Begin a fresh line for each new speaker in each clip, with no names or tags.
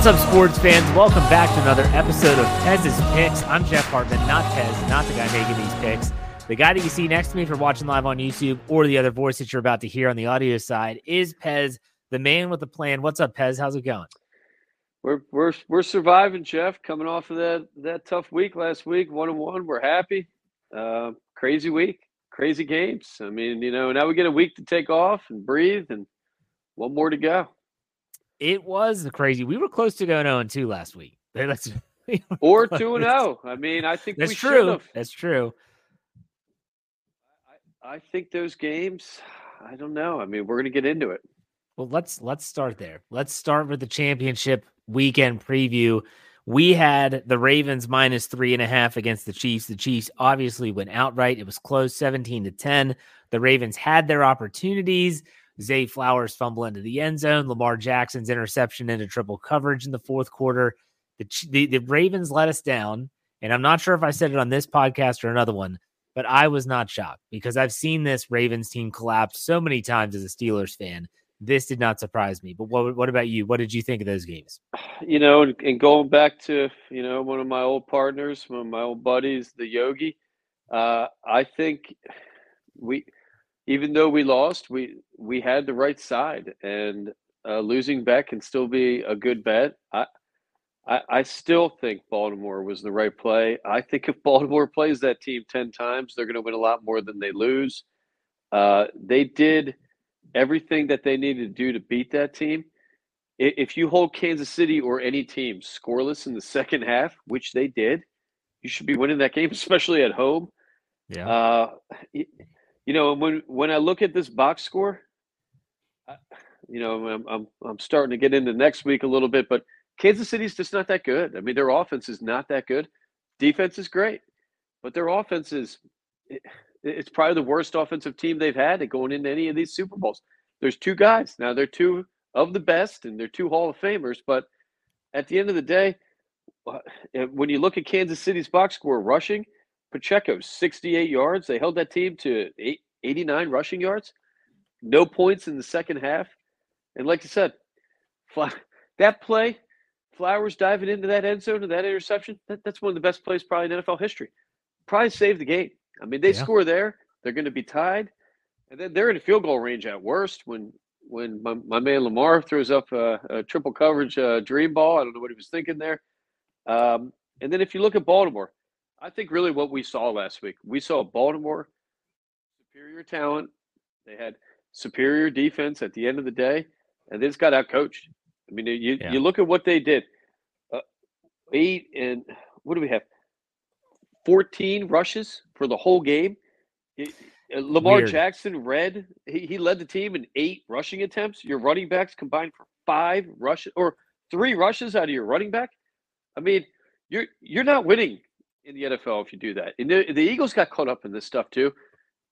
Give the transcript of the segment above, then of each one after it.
What's up, sports fans? Welcome back to another episode of Pez's Picks. I'm Jeff Hartman, not Pez, not the guy making these picks. The guy that you see next to me for watching live on YouTube or the other voice that you're about to hear on the audio side is Pez, the man with the plan. What's up, Pez? How's it going?
We're we're we're surviving, Jeff. Coming off of that that tough week last week, one and one. We're happy. Uh, crazy week, crazy games. I mean, you know, now we get a week to take off and breathe, and one more to go.
It was crazy. We were close to going 0 2 last week. That's
or 2 and 0. I mean, I think
That's true.
Should've.
That's true.
I, I think those games, I don't know. I mean, we're going to get into it.
Well, let's let's start there. Let's start with the championship weekend preview. We had the Ravens minus three and a half against the Chiefs. The Chiefs obviously went outright. It was close, 17 to 10. The Ravens had their opportunities. Zay Flowers fumble into the end zone, Lamar Jackson's interception into triple coverage in the fourth quarter. The, the, the Ravens let us down. And I'm not sure if I said it on this podcast or another one, but I was not shocked because I've seen this Ravens team collapse so many times as a Steelers fan. This did not surprise me. But what, what about you? What did you think of those games?
You know, and, and going back to, you know, one of my old partners, one of my old buddies, the Yogi, uh, I think we – even though we lost, we we had the right side, and uh, losing Beck can still be a good bet. I, I, I still think Baltimore was the right play. I think if Baltimore plays that team ten times, they're going to win a lot more than they lose. Uh, they did everything that they needed to do to beat that team. If you hold Kansas City or any team scoreless in the second half, which they did, you should be winning that game, especially at home.
Yeah.
Uh, you know, when when I look at this box score, you know, I'm, I'm I'm starting to get into next week a little bit, but Kansas City's just not that good. I mean, their offense is not that good. Defense is great, but their offense is it, it's probably the worst offensive team they've had going into any of these Super Bowls. There's two guys now; they're two of the best, and they're two Hall of Famers. But at the end of the day, uh, when you look at Kansas City's box score rushing Pacheco, 68 yards. They held that team to 89 rushing yards. No points in the second half. And like I said, that play, Flowers diving into that end zone and that interception, that, that's one of the best plays probably in NFL history. Probably saved the game. I mean, they yeah. score there, they're going to be tied. And then they're in a field goal range at worst when when my, my man Lamar throws up a, a triple coverage uh, dream ball. I don't know what he was thinking there. Um, and then if you look at Baltimore, I think really what we saw last week, we saw Baltimore superior talent. They had superior defense at the end of the day, and they just got out coached. I mean, you yeah. you look at what they did. Uh, eight and what do we have? Fourteen rushes for the whole game. Uh, Lamar Weird. Jackson read he, he led the team in eight rushing attempts. Your running backs combined for five rushes or three rushes out of your running back. I mean, you're you're not winning in the NFL if you do that. And the, the Eagles got caught up in this stuff too.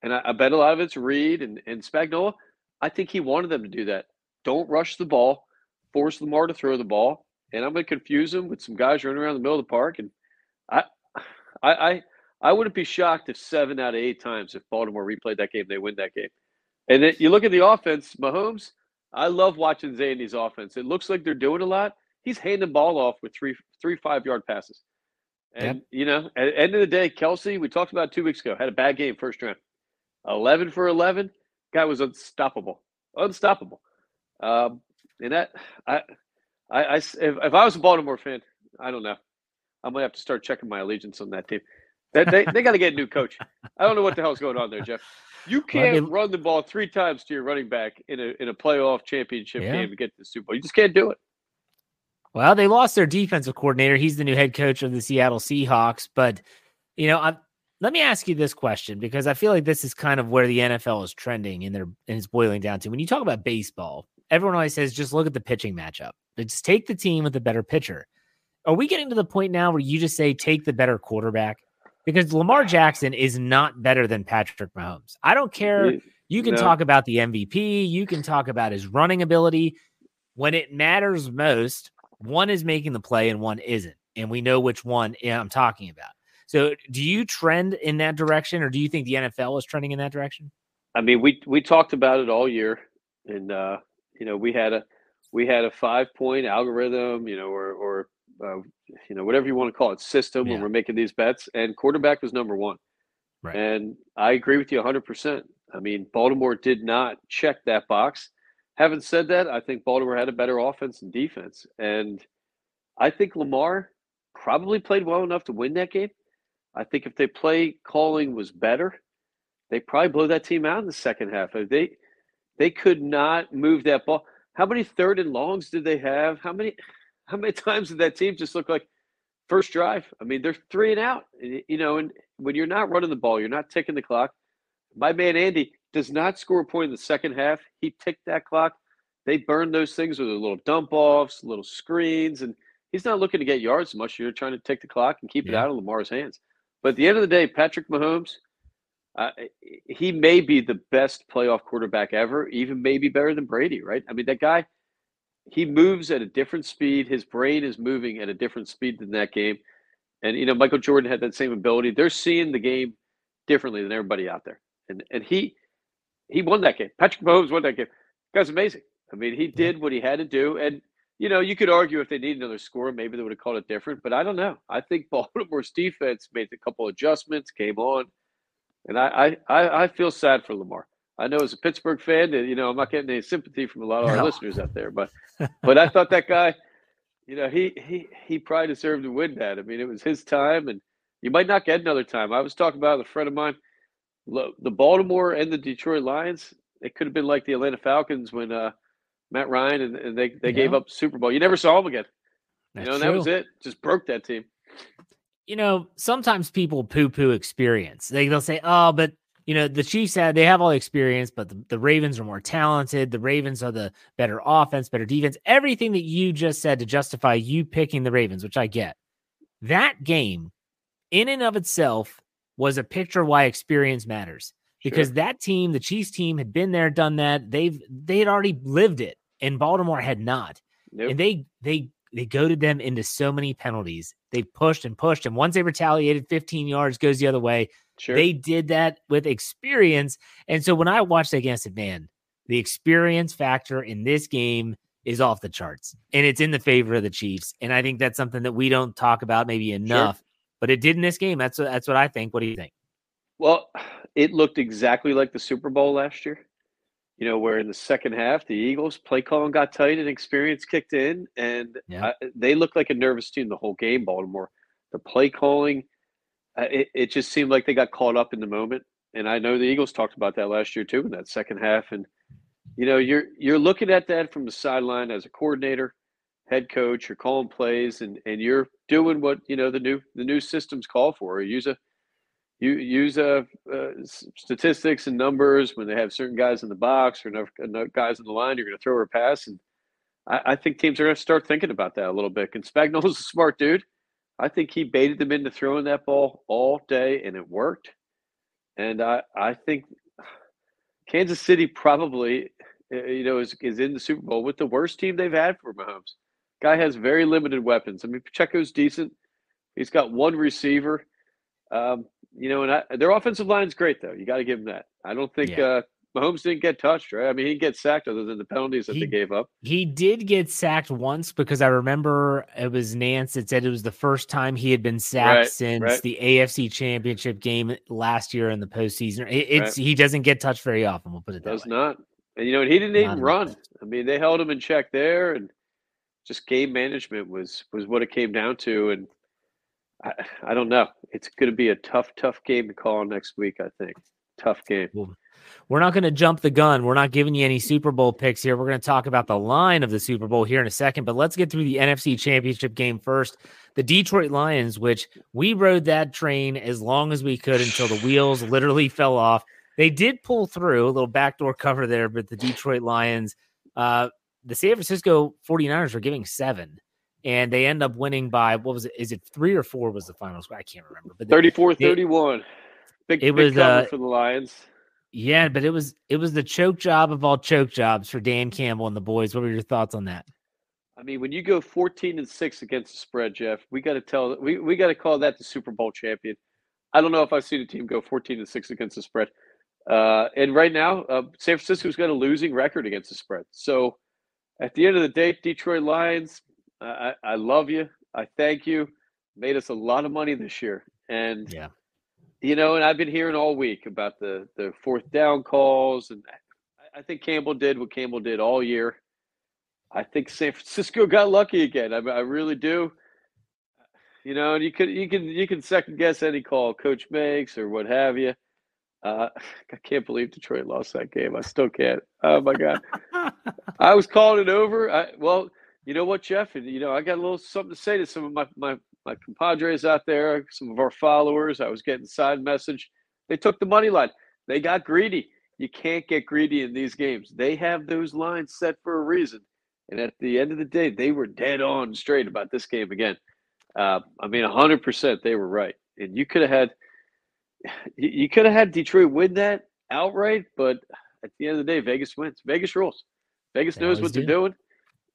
And I, I bet a lot of it's Reid and, and Spagnuolo. I think he wanted them to do that. Don't rush the ball, force Lamar to throw the ball. And I'm going to confuse him with some guys running around the middle of the park. And I, I, I, I wouldn't be shocked if seven out of eight times if Baltimore replayed that game, they win that game. And you look at the offense, Mahomes. I love watching Zandy's offense. It looks like they're doing a lot. He's handing the ball off with three, three, five yard passes. And yep. you know, at the end of the day, Kelce, we talked about two weeks ago, had a bad game first round. Eleven for eleven, guy was unstoppable, unstoppable. Um, and that I, I, I if, if I was a Baltimore fan, I don't know, I'm gonna have to start checking my allegiance on that team. They they, they got to get a new coach. I don't know what the hell's going on there, Jeff. You can't well, I mean, run the ball three times to your running back in a in a playoff championship yeah. game to get to the Super Bowl. You just can't do it.
Well, they lost their defensive coordinator. He's the new head coach of the Seattle Seahawks. But, you know, I, let me ask you this question because I feel like this is kind of where the NFL is trending and, they're, and it's boiling down to. When you talk about baseball, everyone always says just look at the pitching matchup. Just take the team with the better pitcher. Are we getting to the point now where you just say take the better quarterback? Because Lamar Jackson is not better than Patrick Mahomes. I don't care. You can no. talk about the MVP, you can talk about his running ability. When it matters most, one is making the play and one isn't. And we know which one I'm talking about. So do you trend in that direction or do you think the NFL is trending in that direction?
I mean, we we talked about it all year and uh, you know, we had a we had a five point algorithm, you know, or or uh, you know whatever you want to call it system yeah. when we're making these bets, and quarterback was number one. Right. And I agree with you 100%. I mean, Baltimore did not check that box. Having said that, I think Baltimore had a better offense and defense. And I think Lamar probably played well enough to win that game. I think if they play calling was better, they probably blow that team out in the second half. They they could not move that ball. How many third and longs did they have? How many how many times did that team just look like first drive? I mean, they're three and out. You know, and when you're not running the ball, you're not ticking the clock. My man Andy does not score a point in the second half. He ticked that clock. They burn those things with a little dump offs, little screens, and he's not looking to get yards much. You're trying to tick the clock and keep yeah. it out of Lamar's hands. But at the end of the day, Patrick Mahomes, uh, he may be the best playoff quarterback ever, even maybe better than Brady, right? I mean, that guy, he moves at a different speed. His brain is moving at a different speed than that game. And, you know, Michael Jordan had that same ability. They're seeing the game differently than everybody out there. And, and he, he won that game. Patrick Mahomes won that game. guy's amazing. I mean, he did what he had to do. And, you know, you could argue if they need another score, maybe they would have called it different, but I don't know. I think Baltimore's defense made a couple adjustments, came on, and I I, I feel sad for Lamar. I know as a Pittsburgh fan, that you know I'm not getting any sympathy from a lot of our no. listeners out there, but but I thought that guy, you know, he he he probably deserved to win that. I mean, it was his time, and you might not get another time. I was talking about a friend of mine, the Baltimore and the Detroit Lions. It could have been like the Atlanta Falcons when. uh Matt Ryan, and, and they, they yeah. gave up Super Bowl. You never saw them again. That's you know, that was it. Just broke that team.
You know, sometimes people poo poo experience. They, they'll say, oh, but, you know, the Chiefs had, they have all the experience, but the, the Ravens are more talented. The Ravens are the better offense, better defense. Everything that you just said to justify you picking the Ravens, which I get. That game, in and of itself, was a picture why experience matters because sure. that team, the Chiefs team, had been there, done that. They've they had already lived it and Baltimore had not. Nope. And they they they goaded them into so many penalties. They pushed and pushed, and once they retaliated, 15 yards goes the other way. Sure. They did that with experience, and so when I watched that game, I said, "Man, the experience factor in this game is off the charts, and it's in the favor of the Chiefs." And I think that's something that we don't talk about maybe enough, sure. But it did in this game. That's that's what I think. What do you think?
Well, it looked exactly like the Super Bowl last year you know, where in the second half the Eagles play calling got tight and experience kicked in, and yeah. I, they looked like a nervous team the whole game. Baltimore, the play calling, uh, it, it just seemed like they got caught up in the moment. And I know the Eagles talked about that last year too in that second half. And you know, you're you're looking at that from the sideline as a coordinator, head coach, you're calling plays, and and you're doing what you know the new the new systems call for. Use a you use uh, uh, statistics and numbers when they have certain guys in the box or enough, enough guys in the line, you're going to throw a pass. And I, I think teams are going to start thinking about that a little bit. And Spagnuolo's a smart dude. I think he baited them into throwing that ball all day, and it worked. And I, I think Kansas City probably, uh, you know, is, is in the Super Bowl with the worst team they've had for Mahomes. Guy has very limited weapons. I mean, Pacheco's decent. He's got one receiver. Um, you know, and I, their offensive line is great though. You got to give them that. I don't think yeah. uh, Mahomes didn't get touched, right? I mean, he didn't get sacked other than the penalties that he, they gave up.
He did get sacked once because I remember it was Nantz that said it was the first time he had been sacked right, since right. the AFC Championship game last year in the postseason. It, it's right. he doesn't get touched very often. We'll put it that
Does
way.
not. And you know, he didn't not even run. I mean, they held him in check there, and just game management was was what it came down to. And I, I don't know. It's going to be a tough, tough game to call next week. I think tough game.
Well, we're not going to jump the gun. We're not giving you any Super Bowl picks here. We're going to talk about the line of the Super Bowl here in a second, but let's get through the NFC Championship game first. The Detroit Lions, which we rode that train as long as we could until the wheels literally fell off. They did pull through a little backdoor cover there, but the Detroit Lions, uh, the San Francisco 49ers are giving seven and they end up winning by what was it? Is it three or four was the final score? I can't remember.
But 34 31. Big, it big was uh, for the Lions.
Yeah, but it was it was the choke job of all choke jobs for Dan Campbell and the boys. What were your thoughts on that?
I mean, when you go 14 and 6 against the spread, Jeff, we got to tell we, we got to call that the Super Bowl champion. I don't know if I've seen a team go 14 and 6 against the spread. Uh, and right now, uh, San Francisco's got a losing record against the spread. So at the end of the day, Detroit Lions, I, I love you. I thank you. Made us a lot of money this year, and
yeah,
you know, and I've been hearing all week about the the fourth down calls, and I think Campbell did what Campbell did all year. I think San Francisco got lucky again. I, I really do. You know, and you could you can you can second guess any call coach makes or what have you. Uh, I can't believe Detroit lost that game. I still can't. Oh my god! I was calling it over. I, well, you know what, Jeff? And you know, I got a little something to say to some of my my my compadres out there, some of our followers. I was getting side message. They took the money line. They got greedy. You can't get greedy in these games. They have those lines set for a reason. And at the end of the day, they were dead on straight about this game again. Uh, I mean, 100% they were right. And you could have had you could have had Detroit win that outright, but at the end of the day, Vegas wins. Vegas rules. Vegas they knows what they're doing.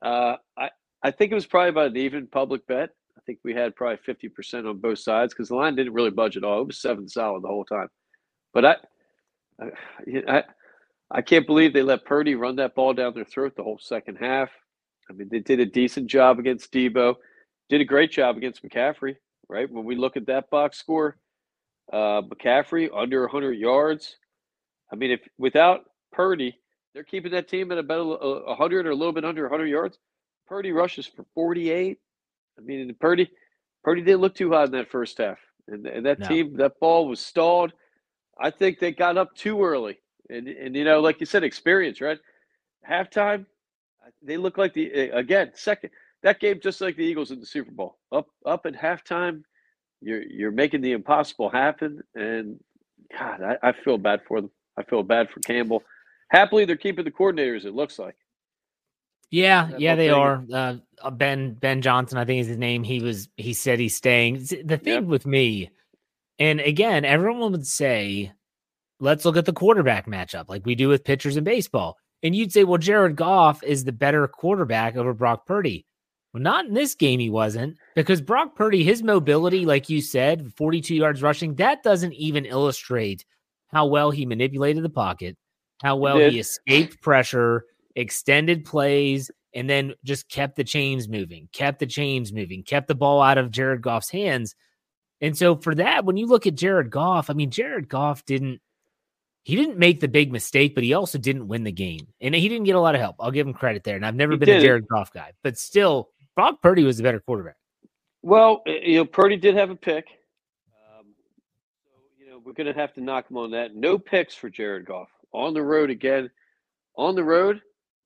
Uh, I I think it was probably about an even public bet. I think we had probably fifty percent on both sides because the line didn't really budge at all. It was seven solid the whole time. But I, I, I, I can't believe they let Purdy run that ball down their throat the whole second half. I mean, they did a decent job against Deebo, did a great job against McCaffrey, right? When we look at that box score, uh, McCaffrey under 100 yards. I mean, if without Purdy, they're keeping that team at about 100 or a little bit under 100 yards. Purdy rushes for 48. I mean, Purdy, Purdy didn't look too hot in that first half, and and that no. team, that ball was stalled. I think they got up too early, and and you know, like you said, experience, right? Halftime, they look like the again second that game just like the Eagles in the Super Bowl. Up up at halftime, you're you're making the impossible happen, and God, I, I feel bad for them. I feel bad for Campbell. Happily, they're keeping the coordinators. It looks like.
Yeah, yeah, they are. Uh, uh, ben Ben Johnson, I think is his name. He was. He said he's staying. The thing yep. with me, and again, everyone would say, "Let's look at the quarterback matchup, like we do with pitchers in baseball." And you'd say, well, Jared Goff is the better quarterback over Brock Purdy. Well, not in this game, he wasn't because Brock Purdy, his mobility, like you said, 42 yards rushing, that doesn't even illustrate how well he manipulated the pocket, how well he, escaped pressure, extended plays, and then just kept the chains moving, kept the chains moving, kept the ball out of Jared Goff's hands. And so for that, when you look at Jared Goff, I mean, Jared Goff didn't he didn't make the big mistake, but he also didn't win the game. And he didn't get a lot of help. I'll give him credit there. And I've never he been did. a Jared Goff guy, but still, Brock Purdy was the better quarterback.
Well, you know, Purdy did have a pick. Um, so, you know, we're going to have to knock him on that. No picks for Jared Goff. On the road again. On the road,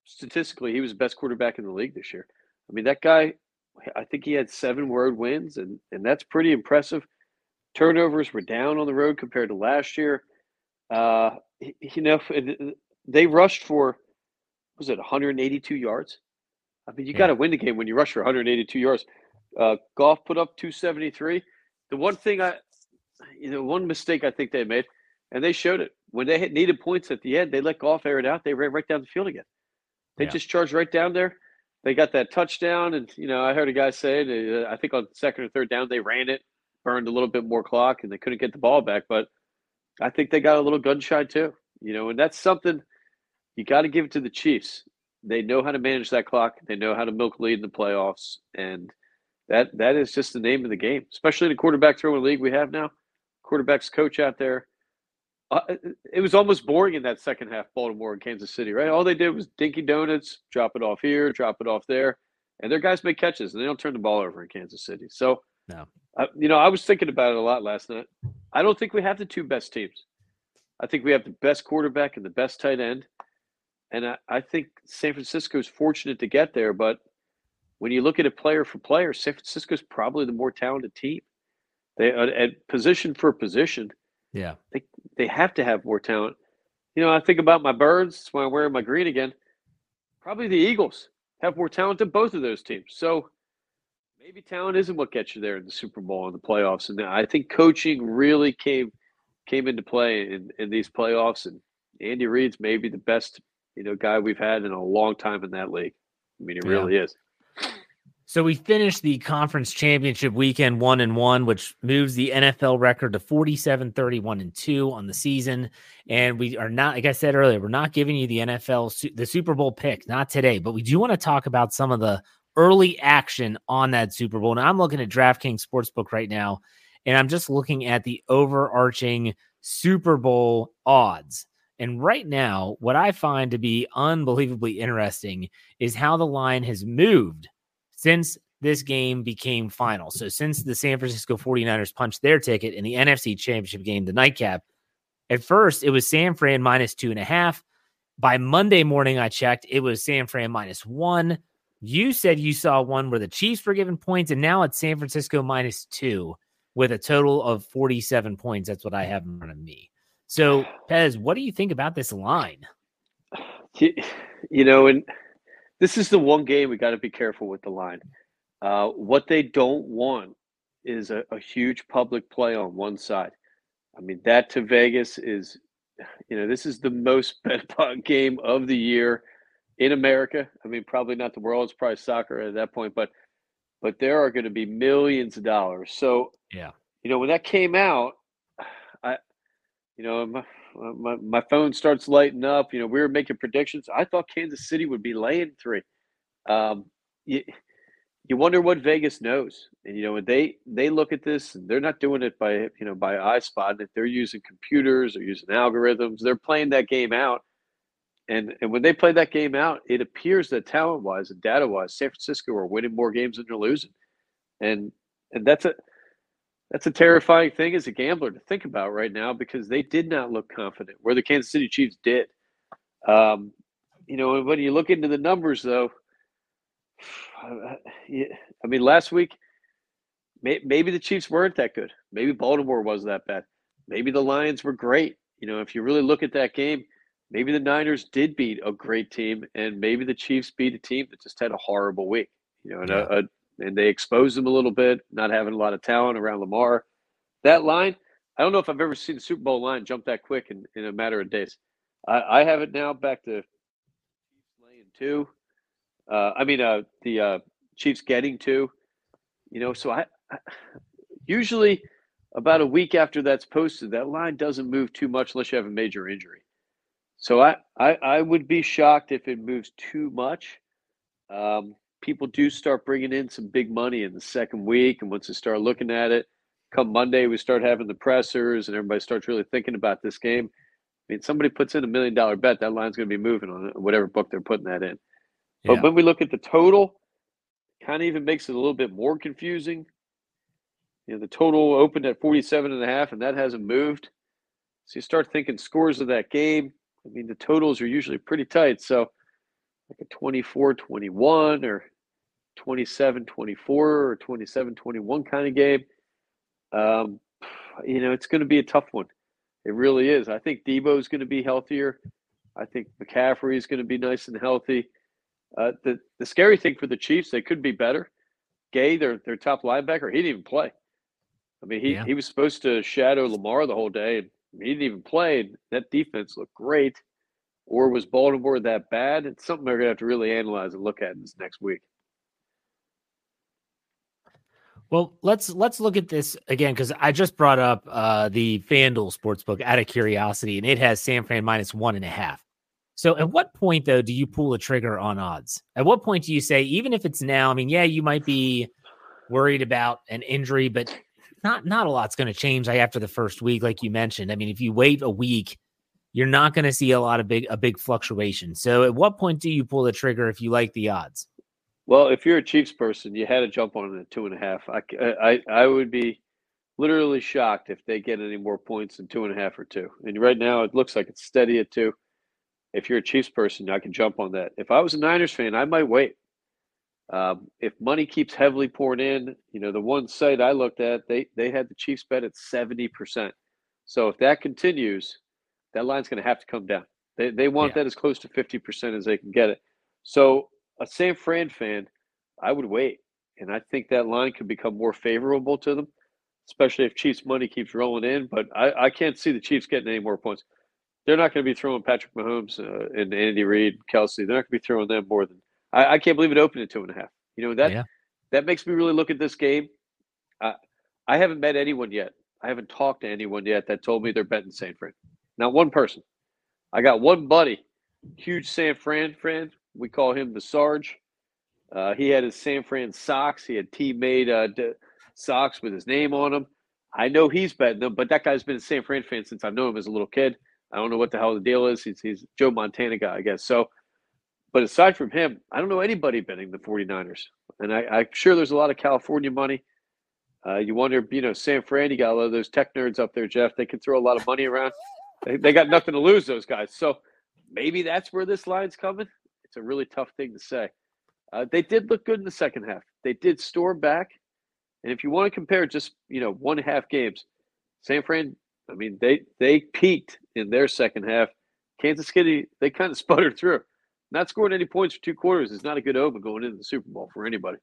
statistically, he was the best quarterback in the league this year. I mean, that guy, I think he had seven road wins, and, and that's pretty impressive. Turnovers were down on the road compared to last year. Uh, you know, they rushed for was it 182 yards? I mean, you yeah. got to win the game when you rush for 182 yards. Uh, Goff put up 273. The one thing I, you know, one mistake I think they made, and they showed it when they had needed points at the end. They let Goff air it out. They ran right down the field again. They yeah. just charged right down there. They got that touchdown, and you know, I heard a guy say, uh, I think on second or third down they ran it, burned a little bit more clock, and they couldn't get the ball back, but I think they got a little gun shy too. You know, and that's something you got to give it to the Chiefs. They know how to manage that clock. They know how to milk lead in the playoffs, and that that is just the name of the game. Especially in the quarterback throwing league we have now. Quarterbacks coach out there. Uh, it was almost boring in that second half, Baltimore and Kansas City, right? All they did was dinky donuts, drop it off here, drop it off there, and their guys make catches, and they don't turn the ball over in Kansas City. So, no. Uh, you know, I was thinking about it a lot last night. I don't think we have the two best teams. I think we have the best quarterback and the best tight end. And I, I think San Francisco is fortunate to get there. But when you look at it player for player, San Francisco is probably the more talented team. They uh, at position for position.
Yeah,
they they have to have more talent. You know, I think about my birds. That's why I'm wearing my green again. Probably the Eagles have more talent than both of those teams. So maybe talent isn't what gets you there in the Super Bowl and the playoffs. And I think coaching really came came into play in, in these playoffs. And Andy Reid's maybe the best you know guy we've had in a long time in that league. I mean, it yeah. really is.
So we finished the conference championship weekend one and one, which moves the NFL record to 47, 31 and two on the season. And we are not, like I said earlier, we're not giving you the NFL, the Super Bowl pick, not today, but we do want to talk about some of the early action on that Super Bowl. Now I'm looking at DraftKings Sportsbook right now, and I'm just looking at the overarching Super Bowl odds. And right now, what I find to be unbelievably interesting is how the line has moved since this game became final. So since the San Francisco 49ers punched their ticket in the NFC championship game, the nightcap, at first it was San Fran minus two and a half. By Monday morning, I checked, it was San Fran minus one. You said you saw one where the Chiefs were given points, and now it's San Francisco minus two with a total of 47 points. That's what I have in front of me. So, Pez, what do you think about this line?
You know, and this is the one game we got to be careful with the line. Uh, what they don't want is a, a, huge public play on one side. I mean, that to Vegas is, you know, this is the most bet upon game of the year in America. I mean, probably not the world. It's probably soccer at that point, but but there are going to be millions of dollars. So
yeah,
you know, when that came out, you know, my, my, my phone starts lighting up. You know, we were making predictions. I thought Kansas City would be laying three. Um, you, you wonder what Vegas knows, and you know, when they they look at this, they're not doing it by you know by eye spot. If they're using computers or using algorithms, they're playing that game out. And and when they play that game out, it appears that talent wise and data wise, San Francisco are winning more games than they're losing, and and that's a that's a terrifying thing as a gambler to think about right now because they did not look confident where the Kansas City Chiefs did. Um, you know, when you look into the numbers, though, I mean, last week, maybe the Chiefs weren't that good. Maybe Baltimore was that bad. Maybe the Lions were great. You know, if you really look at that game, maybe the Niners did beat a great team, and maybe the Chiefs beat a team that just had a horrible week. You know, and yeah. a, a and they exposed them a little bit, not having a lot of talent around Lamar. That line, I don't know if I've ever seen the Super Bowl line jump that quick in, in a matter of days. I, I have it now back to laying two. Uh, I mean, uh, the uh, Chiefs getting two. You know, so I, I usually about a week after that's posted, that line doesn't move too much unless you have a major injury. So I, I, I would be shocked if it moves too much. Um, people do start bringing in some big money in the second week, and once they start looking at it, come Monday we start having the pressers, and everybody starts really thinking about this game. I mean, somebody puts in a million dollar bet, that line's going to be moving on whatever book they're putting that in. Yeah. But when we look at the total, kind of even makes it a little bit more confusing. You know, the total opened at 47 and a half, and that hasn't moved. So you start thinking scores of that game. I mean, the totals are usually pretty tight. So like a 24 21 or 27 24 or 27 21 kind of game. Um, you know, it's going to be a tough one. It really is. I think Deebo is going to be healthier. I think McCaffrey is going to be nice and healthy. Uh, the the scary thing for the Chiefs, they could be better. Gay, their their top linebacker, he didn't even play. I mean, he, yeah. he was supposed to shadow Lamar the whole day, and he didn't even play. And that defense looked great. Or was Baltimore that bad? It's something they're going to have to really analyze and look at this next week.
Well, let's let's look at this again because I just brought up uh, the FanDuel Sportsbook out of curiosity, and it has San Fran minus one and a half. So, at what point though do you pull a trigger on odds? At what point do you say, even if it's now? I mean, yeah, you might be worried about an injury, but not not a lot's going to change after the first week, like you mentioned. I mean, if you wait a week, you're not going to see a lot of big a big fluctuation. So at what point do you pull the trigger if you like the odds?
Well, if you're a Chiefs person, you had to jump on at two and a half. I, I, I would be literally shocked if they get any more points than two and a half or two. And right now, it looks like it's steady at two. If you're a Chiefs person, I can jump on that. If I was a Niners fan, I might wait. Um, if money keeps heavily poured in, you know, the one site I looked at, they they had the Chiefs bet at seventy percent. So if that continues, that line's going to have to come down. They, they want yeah. that as close to 50% as they can get it. So, a San Fran fan, I would wait. And I think that line could become more favorable to them, especially if Chiefs money keeps rolling in. But I, I can't see the Chiefs getting any more points. They're not going to be throwing Patrick Mahomes uh, and Andy Reid, Kelce. They're not going to be throwing them more than. I, I, can't believe it opened at two and a half. You know that yeah. that makes me really look at this game. Uh, I haven't met anyone yet. I haven't talked to anyone yet that told me they're betting San Fran. Not one person. I got one buddy, huge San Fran fan. We call him the Sarge. Uh, he had his San Fran socks. He had teammate uh, d- socks with his name on them. I know he's betting them, but that guy's been a San Fran fan since I've known him as a little kid. I don't know what the hell the deal is. He's, he's Joe Montana guy, I guess. So, but aside from him, I don't know anybody betting the 49ers. And I, I'm sure there's a lot of California money. Uh, you wonder, you know, San Fran, you got a lot of those tech nerds up there, Jeff. They can throw a lot of money around. They, they got nothing to lose, those guys. So maybe that's where this line's coming. It's a really tough thing to say. Uh, they did look good in the second half. They did storm back. And if you want to compare just, you know, one half games, San Fran, I mean, they they peaked in their second half. Kansas City, they kind of sputtered through. Not scoring any points for two quarters is not a good omen going into the Super Bowl for anybody.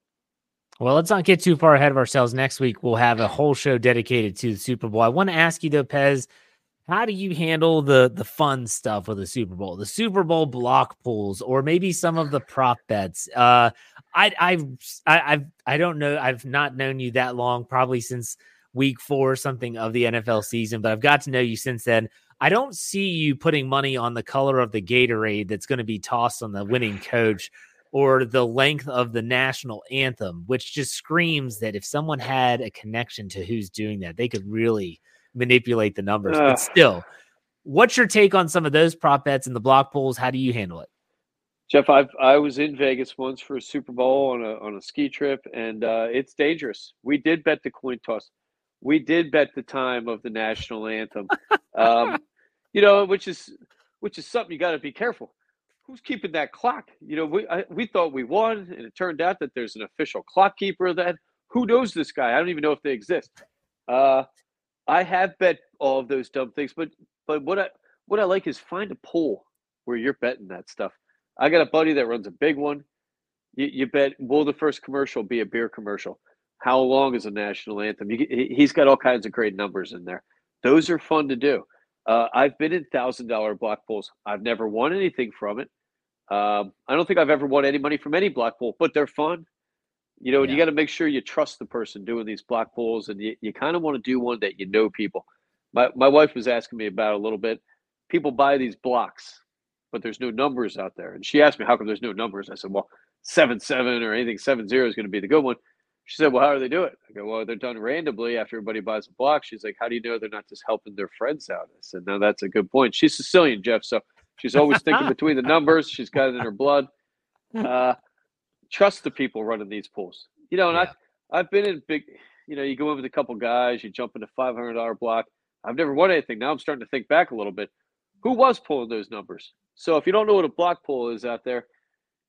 Well, let's not get too far ahead of ourselves. Next week, we'll have a whole show dedicated to the Super Bowl. I want to ask you, though, Pez, how do you handle the the fun stuff with the Super Bowl, the Super Bowl block pools, or maybe some of the prop bets? Uh, I I've I, I've I don't know. I've not known you that long, probably since week four or something of the NFL season, but I've got to know you since then. I don't see you putting money on the color of the Gatorade that's going to be tossed on the winning coach or the length of the national anthem, which just screams that if someone had a connection to who's doing that, they could really manipulate the numbers. Uh, but still, what's your take on some of those prop bets and the block pools? How do you handle it?
Jeff, I I was in Vegas once for a Super Bowl on a on a ski trip, and uh, it's dangerous. We did bet the coin toss. We did bet the time of the national anthem. um, you know, which is which is something you got to be careful. Who's keeping that clock? You know, we I, we thought we won, and it turned out that there's an official clock keeper. That who knows this guy? I don't even know if they exist. Uh, I have bet all of those dumb things, but but what I what I like is find a pool where you're betting that stuff. I got a buddy that runs a big one. You, you bet will the first commercial be a beer commercial? How long is a national anthem? You, he's got all kinds of great numbers in there. Those are fun to do. Uh, I've been in thousand dollar block pools. I've never won anything from it. Um, I don't think I've ever won any money from any block pool, but they're fun. You know, yeah. you got to make sure you trust the person doing these block pools, and you, you kind of want to do one that you know people. My my wife was asking me about a little bit. People buy these blocks, but there's no numbers out there, and she asked me how come there's no numbers. I said, well, seven seven or anything seven zero is going to be the good one. She said, well, how do they do it? I go, well, they're done randomly after everybody buys a block. She's like, how do you know they're not just helping their friends out? I said, no, that's a good point. She's Sicilian, Jeff, so she's always thinking between the numbers. She's got it in her blood. Uh, trust the people running these pools. You know, and yeah. I I've been in big. You know, you go in with a couple guys, you jump into five hundred dollar block. I've never won anything. Now I'm starting to think back a little bit. Who was pulling those numbers? So if you don't know what a block pool is out there,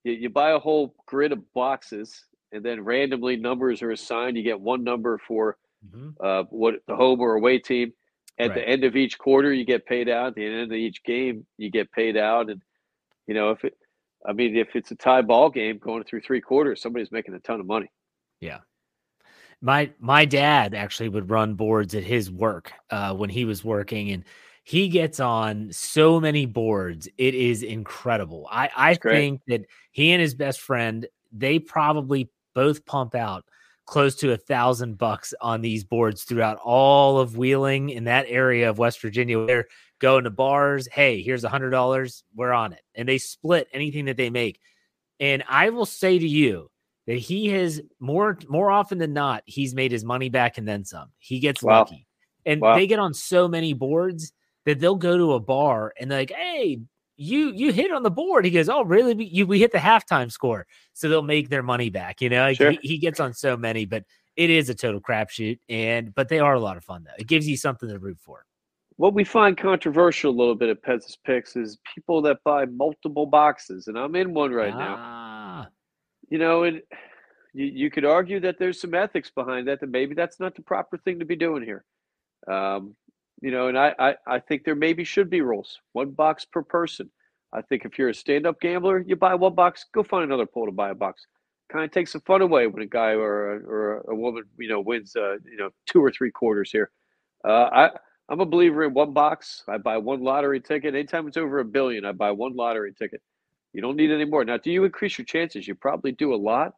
you, you buy a whole grid of boxes, and then randomly numbers are assigned. You get one number for mm-hmm. uh, what the home or away team. At right. the end of each quarter, you get paid out. At the end of each game, you get paid out. And you know, if it, I mean, if it's a tie ball game going through three quarters, somebody's making a ton of money.
Yeah. My my dad actually would run boards at his work uh, when he was working, and he gets on so many boards. It is incredible. I I think that he and his best friend they probably both pump out close to a thousand bucks on these boards throughout all of Wheeling in that area of West Virginia. They're going to bars. Hey, here's a hundred dollars. We're on it, and they split anything that they make. And I will say to you, that he has more more often than not he's made his money back and then some. He gets wow. lucky, and wow. they get on so many boards that they'll go to a bar and they're like, "Hey, you you hit on the board." He goes, "Oh, really? We, you, we hit the halftime score," so they'll make their money back. You know, like sure. he, he gets on so many, but it is a total crapshoot. And but they are a lot of fun though. It gives you something to root for.
What we find controversial a little bit at Pez's Picks is people that buy multiple boxes, and I'm in one right ah. now you know, and you, you could argue that there's some ethics behind that, that maybe that's not the proper thing to be doing here. Um, you know, and I, I, I think there maybe should be rules, one box per person. I think if you're a stand-up gambler, you buy one box, go find another pool to buy a box. Kind of takes the fun away when a guy or a, or a woman, you know, wins, uh, you know, two or three quarters here. Uh, I, I'm a believer in one box. I buy one lottery ticket. Anytime it's over a billion, I buy one lottery ticket. You don't need any more. Now, do you increase your chances? You probably do a lot.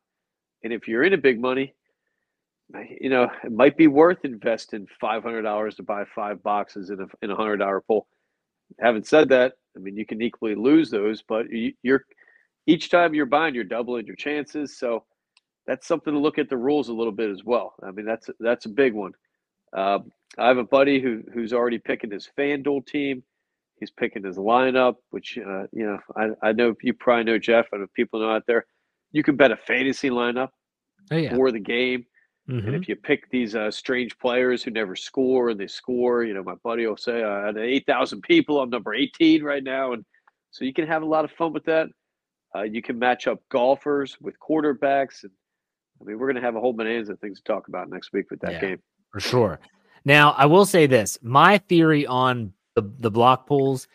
And if you're in a big money, you know, it might be worth investing five hundred dollars to buy five boxes in a in a hundred dollar pool. Having said that, I mean you can equally lose those, but you, you're each time you're buying, you're doubling your chances. So that's something to look at the rules a little bit as well. I mean that's that's a big one. Uh, I have a buddy who who's already picking his FanDuel team. He's picking his lineup, which uh, you know I, I know you probably know Jeff. I if people know out there. You can bet a fantasy lineup oh, yeah. for the game Mm-hmm. And if you pick these uh, strange players who never score and they score, you know, my buddy will say, uh, out of 8,000 people, I'm number 18 right now. And so you can have a lot of fun with that. Uh, you can match up golfers with quarterbacks. And I mean, we're going to have a whole bonanza of things to talk about next week with that yeah, game.
For sure. Now, I will say this my theory on the, the block pools,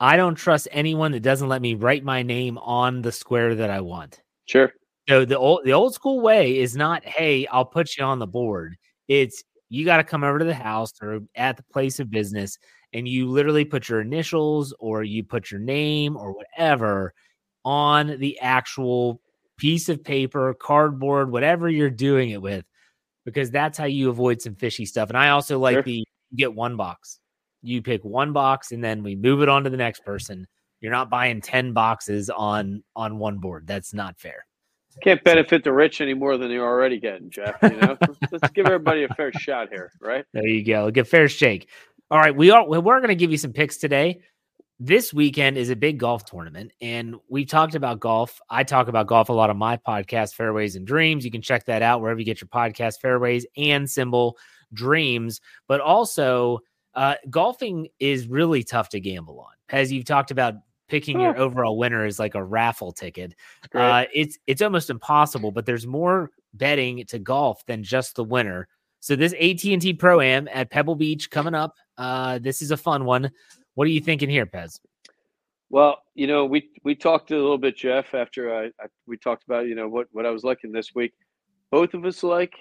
I don't trust anyone that doesn't let me write my name on the square that I want.
Sure.
So the old the old school way is not, hey, I'll put you on the board. It's you got to come over to the house or at the place of business and you literally put your initials or you put your name or whatever on the actual piece of paper, cardboard, whatever you're doing it with, because that's how you avoid some fishy stuff. And I also like sure. the get one box. You pick one box and then we move it on to the next person. You're not buying 10 boxes on on one board. That's not fair.
Can't benefit the rich any more than they're already getting, Jeff. You know, let's give everybody a fair shot here, right?
There you go. Get fair shake. All right, we are we're going to give you some picks today. This weekend is a big golf tournament, and we've talked about golf. I talk about golf a lot on my podcast, Fairways and Dreams. You can check that out wherever you get your podcast, Fairways and Symbol Dreams. But also, uh, golfing is really tough to gamble on, as you've talked about picking your overall winner is like a raffle ticket. Uh, it's it's almost impossible, but there's more betting to golf than just the winner. So this AT&T Pro Am at Pebble Beach coming up. Uh, this is a fun one. What are you thinking here, Pez?
Well, you know, we we talked a little bit, Jeff, after I, I we talked about you know what what I was liking this week. Both of us like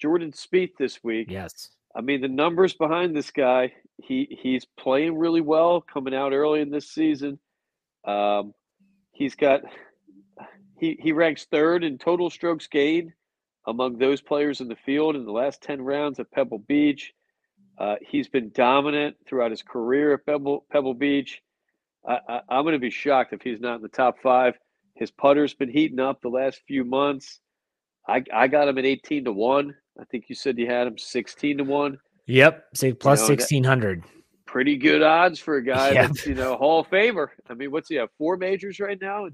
Jordan Spieth this week.
Yes.
I mean, the numbers behind this guy, he he's playing really well coming out early in this season. Um, he's got he he ranks third in total strokes gained among those players in the field in the last ten rounds at Pebble Beach. Uh, he's been dominant throughout his career at Pebble Pebble Beach. I, I, I'm going to be shocked if he's not in the top five. His putter's been heating up the last few months. I I got him at 18 to one. I think you said you had him 16 to one.
Yep, say plus you know, 1600
pretty good odds for a guy yeah. that's you know Hall of Famer. I mean, what's he have? Four majors right now.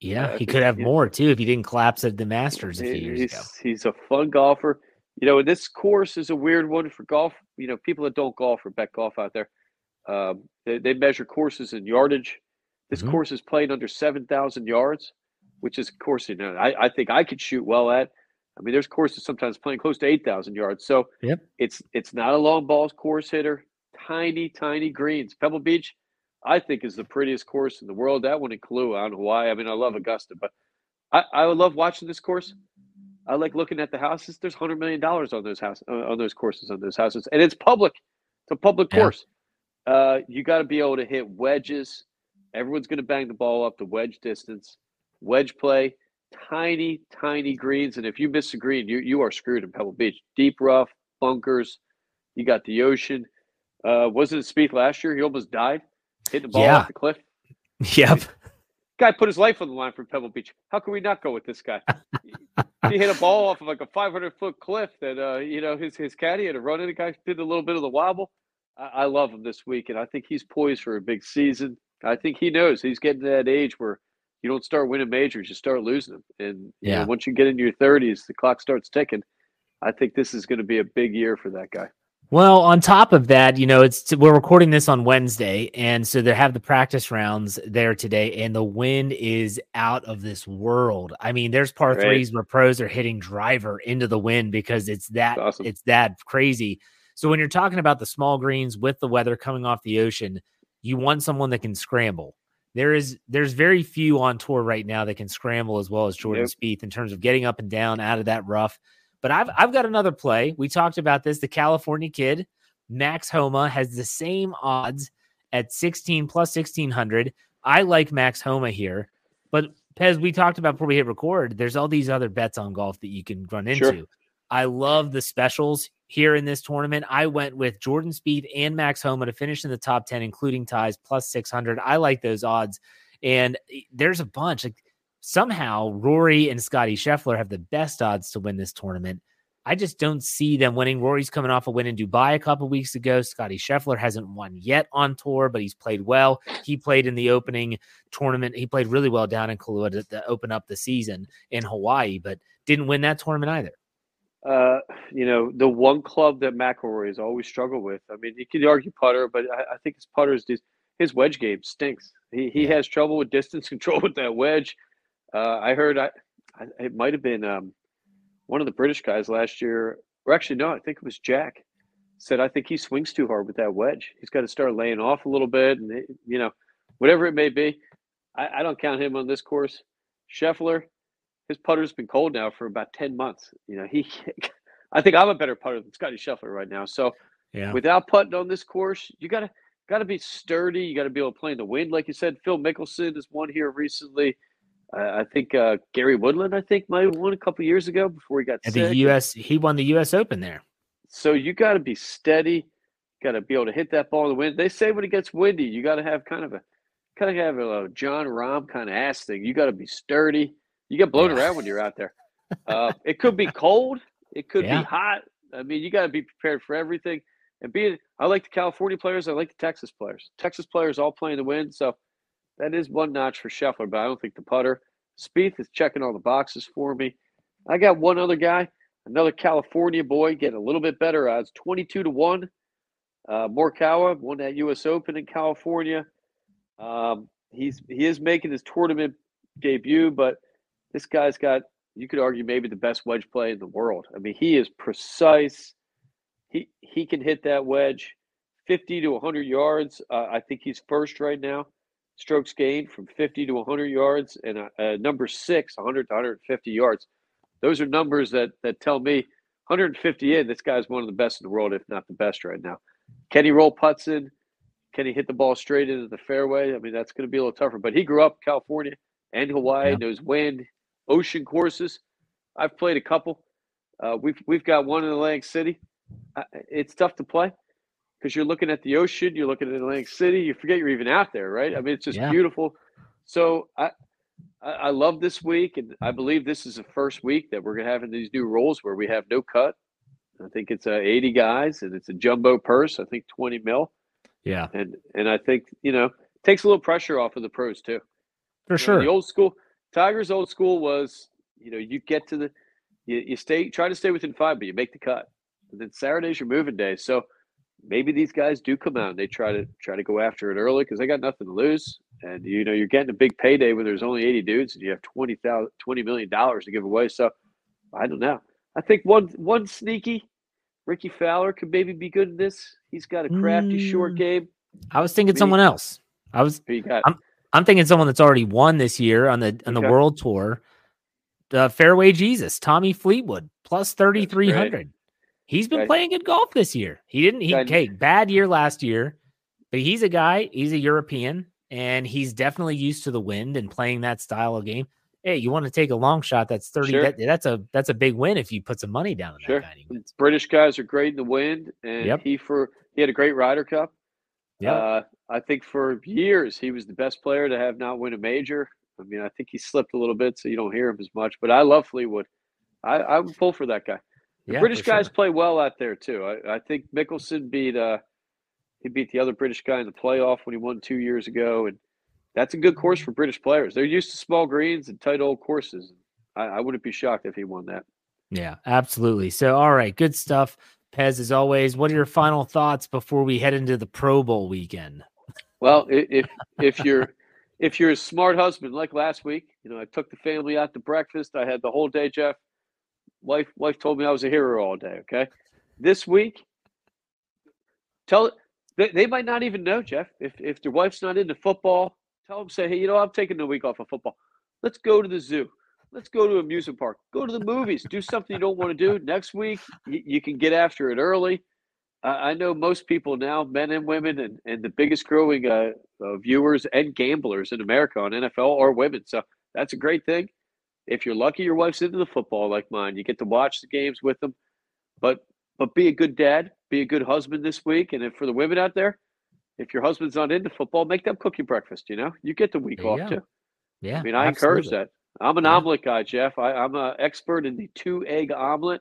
Yeah, uh, he could have more too if he didn't collapse at the Masters a few years
he's,
ago.
He's a fun golfer. You know, this course is a weird one for golf. You know, people that don't golf or bet golf out there, um, they, they, measure courses in yardage. This mm-hmm. course is played under seven thousand yards, which is, of course, you know, I, I think I could shoot well at. I mean, there's courses sometimes playing close to eight thousand yards. So
yep.
it's it's not a long balls course hitter tiny, tiny greens. Pebble Beach, I think, is the prettiest course in the world. That one in Kapalua. I don't know why. I mean, I love Augusta, but I, I love watching this course. I like looking at the houses. There's hundred million dollars on those houses, uh, on those courses, on those houses, and it's public. It's a public yeah. course. Uh, you got to be able to hit wedges. Everyone's going to bang the ball up the wedge distance. Wedge play, tiny, tiny greens, and if you miss a green, you you are screwed in Pebble Beach. Deep rough, bunkers. You got the ocean. Uh, wasn't it Spieth last year? He almost died, hit the ball yeah. off the cliff.
Yep.
Guy put his life on the line for Pebble Beach. How can we not go with this guy? he hit a ball off of like a 500 foot cliff that uh, you know his his caddy had to run in. The guy did a little bit of the wobble. I, I love him this week, and I think he's poised for a big season. I think he knows he's getting to that age where you don't start winning majors, you start losing them. And yeah, know, once you get into your 30s, the clock starts ticking. I think this is going to be a big year for that guy.
Well, on top of that, you know, it's we're recording this on Wednesday, and so they have the practice rounds there today, and the wind is out of this world. I mean, there's par threes where pros are hitting driver into the wind because it's that awesome. it's that crazy. So when you're talking about the small greens with the weather coming off the ocean, you want someone that can scramble. There is there's very few on tour right now that can scramble as well as Jordan yep. Spieth in terms of getting up and down out of that rough. But I've I've got another play. We talked about this. The California kid, Max Homa, has the same odds at 16 plus 1600. I like Max Homa here. But Pez, we talked about before we hit record. There's all these other bets on golf that you can run into. Sure. I love the specials here in this tournament. I went with Jordan Spieth and Max Homa to finish in the top 10, including ties plus 600. I like those odds. And eh, there's a bunch. Like somehow Rory and Scottie Scheffler have the best odds to win this tournament. I just don't see them winning. Rory's coming off a win in Dubai a couple weeks ago. Scottie Scheffler hasn't won yet on tour, but he's played well. He played in the opening tournament. He played really well down in Kapalua to, to open up the season in Hawaii, but didn't win that tournament either.
Uh, you know, the one club that McIlroy has always struggled with. I mean, you could argue putter, but I, I think his putters, his wedge game stinks. He he yeah. has trouble with distance control with that wedge. Uh, I heard I, I it might have been um, one of the British guys last year, or actually no, I think it was Jack. Said I think he swings too hard with that wedge. He's got to start laying off a little bit, and it, you know, whatever it may be. I, I don't count him on this course. Scheffler, his putter's been cold now for about ten months. You know, he. I think I'm a better putter than Scottie Scheffler right now. So, yeah. without putting on this course, you gotta got to be sturdy. You got to be able to play in the wind, like you said. Phil Mickelson has won here recently. I think uh, Gary Woodland, I think, might have won a couple years ago before he got
At
sick.
the U.S., he won the U.S. Open there.
So you got to be steady. Got to be able to hit that ball in the wind. They say when it gets windy, you got to have kind of a kind of have a Jon Rahm kind of ass thing. You got to be sturdy. You get blown yeah. around when you're out there. Uh, it could be cold. It could yeah. be hot. I mean, you got to be prepared for everything. And being, I like the California players. I like the Texas players. Texas players all playing the win. So that is one notch for Scheffler, but I don't think the putter. Spieth is checking all the boxes for me. I got one other guy, another California boy, getting a little bit better odds, twenty-two to one. Uh, Morikawa won that U.S. Open in California. Um, he's he is making his tournament debut, but this guy's got you could argue maybe the best wedge play in the world. I mean, he is precise he he can hit that wedge 50 to 100 yards. Uh, I think he's first right now. Strokes gained from 50 to 100 yards, and uh, uh, number six, 100 to 150 yards. Those are numbers that that tell me 150 in. This guy's one of the best in the world, if not the best right now. Can he roll putts in? Can he hit the ball straight into the fairway? I mean, that's going to be a little tougher. But he grew up in California and Hawaii, yeah. knows wind, ocean courses. I've played a couple. Uh, we've we've got one in Atlantic City it's tough to play because you're looking at the ocean, you're looking at Atlantic City, you forget you're even out there, right? I mean, it's just yeah. beautiful. So I, I love this week, and I believe this is the first week that we're gonna have in these new rules where we have no cut. I think it's uh, 80 guys, and it's a jumbo purse. I think 20 mil.
Yeah,
and and I think you know takes a little pressure off of the pros too.
For you sure,
know, the old school Tigers' old school was you know you get to the you, you stay try to stay within five, but you make the cut. And then Saturday's your moving day. So maybe these guys do come out and they try to try to go after it early because they got nothing to lose. And you know, you're getting a big payday when there's only 80 dudes and you have 20 $20 million to give away. So I don't know. I think one one sneaky Ricky Fowler could maybe be good in this. He's got a crafty mm. short game.
I was thinking someone else. I was I'm, I'm thinking someone that's already won this year on the on the okay. world tour. The fairway Jesus, Tommy Fleetwood, plus 3300. He's been playing good golf this year. He didn't. He okay, bad year last year, but he's a guy. He's a European, and he's definitely used to the wind and playing that style of game. Hey, you want to take a long shot? That's thirty. Sure. That, that's a that's a big win if you put some money down on sure. that guy.
British guys are great in the wind, and yep. he for he had a great Ryder Cup. Yeah, uh, I think for years he was the best player to have not win a major. I mean, I think he slipped a little bit, so you don't hear him as much. But I love Fleetwood. I, I would pull for that guy. The yeah, British guys sure. play well out there too. I, I think Mickelson beat uh, he beat the other British guy in the playoff when he won two years ago, and that's a good course for British players. They're used to small greens and tight old courses. I, I wouldn't be shocked if he won that.
Yeah, absolutely. So, all right, good stuff, Pez. As always, what are your final thoughts before we head into the Pro Bowl weekend?
Well, if if you're if you're a smart husband like last week, you know, I took the family out to breakfast. I had the whole day, Jeff wife wife told me I was a hero all day. Okay, this week, tell they, they might not even know Jeff if if their wife's not into football. Tell them say, hey, you know, I'm taking the week off of football. Let's go to the zoo. Let's go to amusement park. Go to the movies. Do something you don't want to do next week. You, you can get after it early. I know most people now, men and women, and, and the biggest growing uh, uh, viewers and gamblers in America on NFL are women. So That's a great thing. If you're lucky, your wife's into the football like mine. You get to watch the games with them, but but be a good dad, be a good husband this week. And if for the women out there, if your husband's not into football, make them cook you breakfast. You know, you get the week off go. too.
Yeah,
I mean, I absolutely. encourage that. I'm an yeah. omelet guy, Jeff. I, am an expert in the two egg omelet.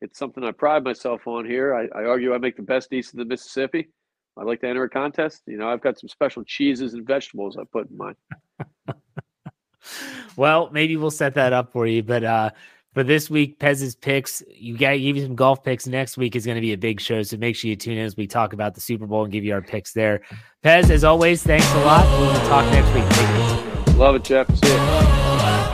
It's something I pride myself on here. I, I, argue I make the best east of the Mississippi. I like to enter a contest. You know, I've got some special cheeses and vegetables I put in mine.
well, maybe we'll set that up for you. But uh, for this week, Pez's picks, you got give you some golf picks. Next week is going to be a big show, so make sure you tune in as we talk about the Super Bowl and give you our picks there. Pez, as always, thanks a lot. We'll talk next week.
Love it, Jeff. See you.